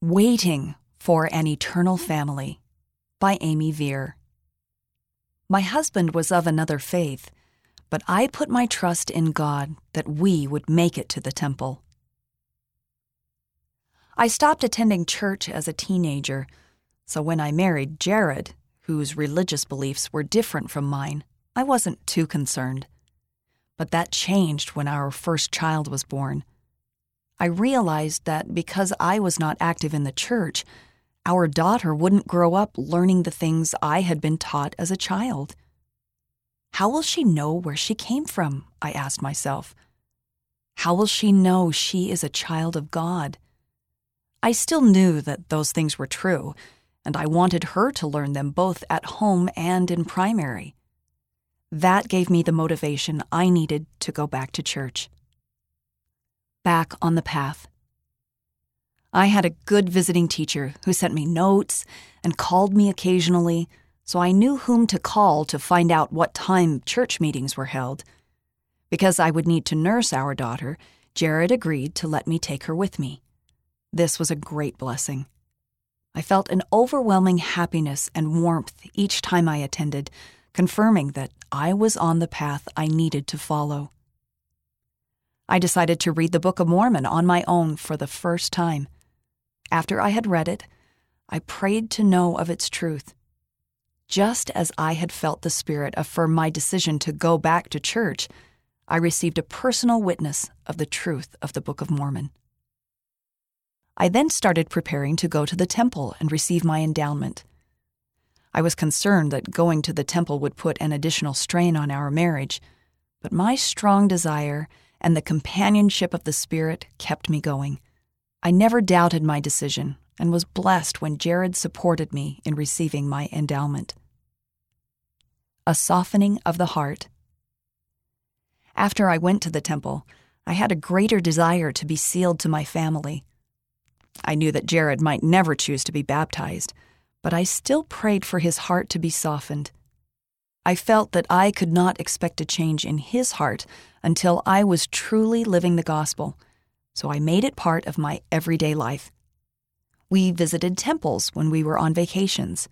Waiting for an Eternal Family by Amy Veer. My husband was of another faith, but I put my trust in God that we would make it to the temple. I stopped attending church as a teenager, so when I married Jared, whose religious beliefs were different from mine, I wasn't too concerned. But that changed when our first child was born. I realized that because I was not active in the church, our daughter wouldn't grow up learning the things I had been taught as a child. How will she know where she came from? I asked myself. How will she know she is a child of God? I still knew that those things were true, and I wanted her to learn them both at home and in primary. That gave me the motivation I needed to go back to church back on the path. I had a good visiting teacher who sent me notes and called me occasionally, so I knew whom to call to find out what time church meetings were held. Because I would need to nurse our daughter, Jared agreed to let me take her with me. This was a great blessing. I felt an overwhelming happiness and warmth each time I attended, confirming that I was on the path I needed to follow. I decided to read the Book of Mormon on my own for the first time. After I had read it, I prayed to know of its truth. Just as I had felt the Spirit affirm my decision to go back to church, I received a personal witness of the truth of the Book of Mormon. I then started preparing to go to the temple and receive my endowment. I was concerned that going to the temple would put an additional strain on our marriage, but my strong desire and the companionship of the Spirit kept me going. I never doubted my decision and was blessed when Jared supported me in receiving my endowment. A softening of the heart. After I went to the temple, I had a greater desire to be sealed to my family. I knew that Jared might never choose to be baptized, but I still prayed for his heart to be softened. I felt that I could not expect a change in his heart until I was truly living the gospel, so I made it part of my everyday life. We visited temples when we were on vacations.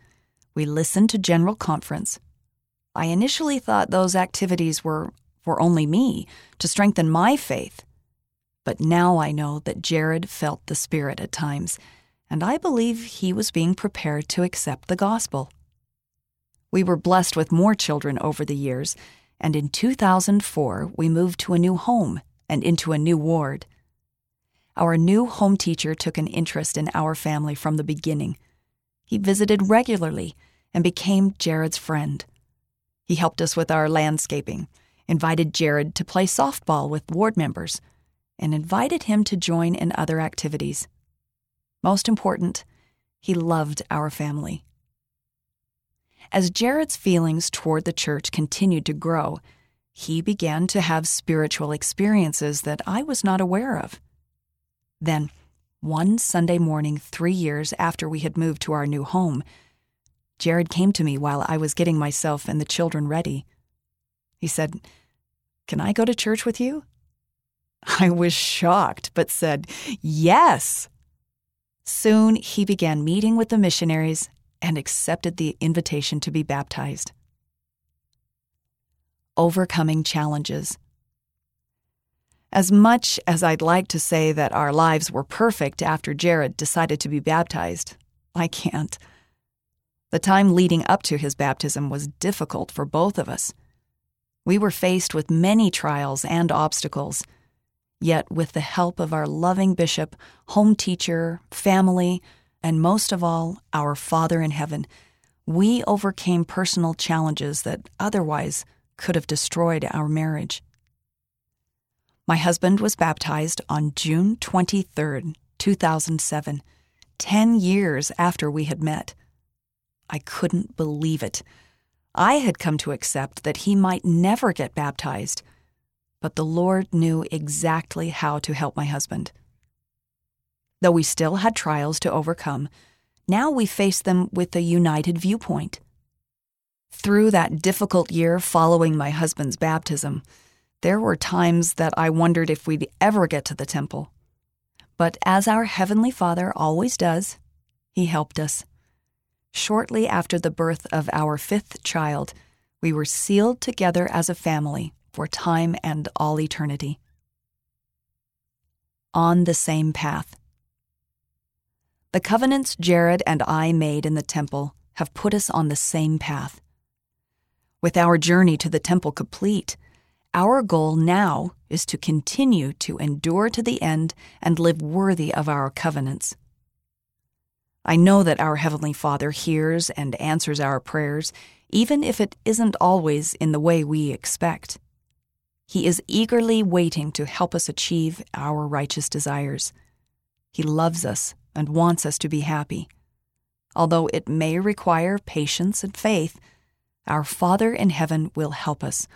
We listened to General Conference. I initially thought those activities were for only me, to strengthen my faith. But now I know that Jared felt the Spirit at times, and I believe he was being prepared to accept the gospel. We were blessed with more children over the years, and in 2004 we moved to a new home and into a new ward. Our new home teacher took an interest in our family from the beginning. He visited regularly and became Jared's friend. He helped us with our landscaping, invited Jared to play softball with ward members, and invited him to join in other activities. Most important, he loved our family. As Jared's feelings toward the church continued to grow, he began to have spiritual experiences that I was not aware of. Then, one Sunday morning, three years after we had moved to our new home, Jared came to me while I was getting myself and the children ready. He said, Can I go to church with you? I was shocked, but said, Yes. Soon he began meeting with the missionaries and accepted the invitation to be baptized. Overcoming challenges. As much as I'd like to say that our lives were perfect after Jared decided to be baptized, I can't. The time leading up to his baptism was difficult for both of us. We were faced with many trials and obstacles. Yet, with the help of our loving bishop, home teacher, family, and most of all, our Father in heaven, we overcame personal challenges that otherwise could have destroyed our marriage. My husband was baptized on June 23, 2007, 10 years after we had met. I couldn't believe it. I had come to accept that he might never get baptized, but the Lord knew exactly how to help my husband. Though we still had trials to overcome, now we faced them with a united viewpoint. Through that difficult year following my husband's baptism, there were times that I wondered if we'd ever get to the temple. But as our Heavenly Father always does, He helped us. Shortly after the birth of our fifth child, we were sealed together as a family for time and all eternity. On the same path. The covenants Jared and I made in the temple have put us on the same path. With our journey to the temple complete, our goal now is to continue to endure to the end and live worthy of our covenants. I know that our Heavenly Father hears and answers our prayers, even if it isn't always in the way we expect. He is eagerly waiting to help us achieve our righteous desires. He loves us and wants us to be happy. Although it may require patience and faith, our Father in heaven will help us,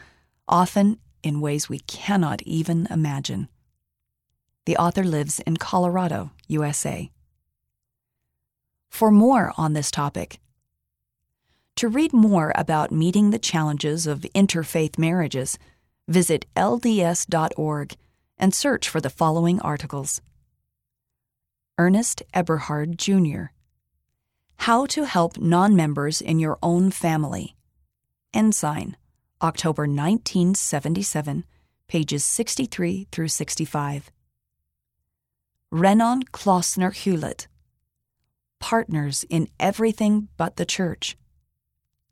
often in ways we cannot even imagine. The author lives in Colorado, USA. For more on this topic, to read more about meeting the challenges of interfaith marriages, visit lds.org and search for the following articles Ernest Eberhard, Jr., How to Help Non Members in Your Own Family, Ensign, October 1977, pages 63 through 65. Renon Klossner Hewlett, Partners in Everything But the Church.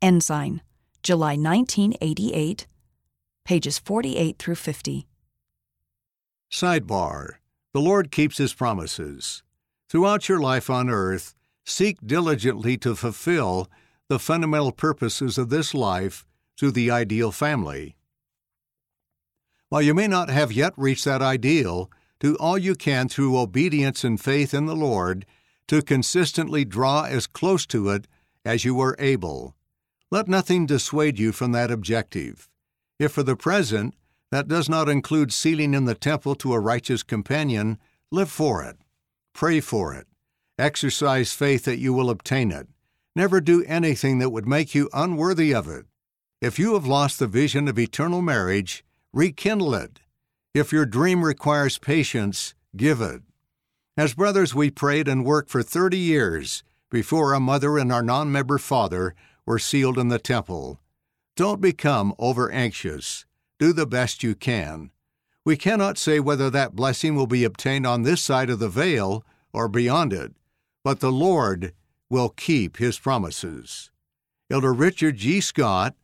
Ensign, July 1988, pages 48 through 50. Sidebar The Lord keeps His promises. Throughout your life on earth, seek diligently to fulfill the fundamental purposes of this life through the ideal family. While you may not have yet reached that ideal, do all you can through obedience and faith in the Lord to consistently draw as close to it as you are able. Let nothing dissuade you from that objective. If for the present that does not include sealing in the temple to a righteous companion, live for it. Pray for it. Exercise faith that you will obtain it. Never do anything that would make you unworthy of it. If you have lost the vision of eternal marriage, rekindle it. If your dream requires patience, give it. As brothers, we prayed and worked for 30 years before our mother and our non member father were sealed in the temple. Don't become over anxious. Do the best you can. We cannot say whether that blessing will be obtained on this side of the veil or beyond it, but the Lord will keep his promises. Elder Richard G. Scott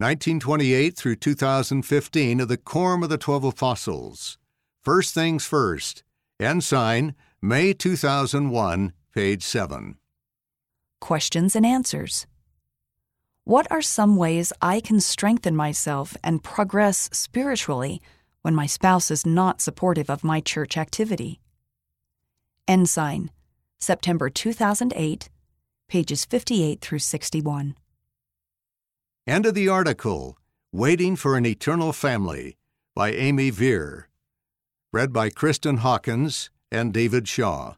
1928 through 2015 of the Quorum of the Twelve Apostles. First Things First. Ensign, May 2001, page 7. Questions and answers. What are some ways I can strengthen myself and progress spiritually when my spouse is not supportive of my church activity? Ensign, September 2008, pages 58 through 61. End of the article Waiting for an Eternal Family by Amy Veer. Read by Kristen Hawkins and David Shaw.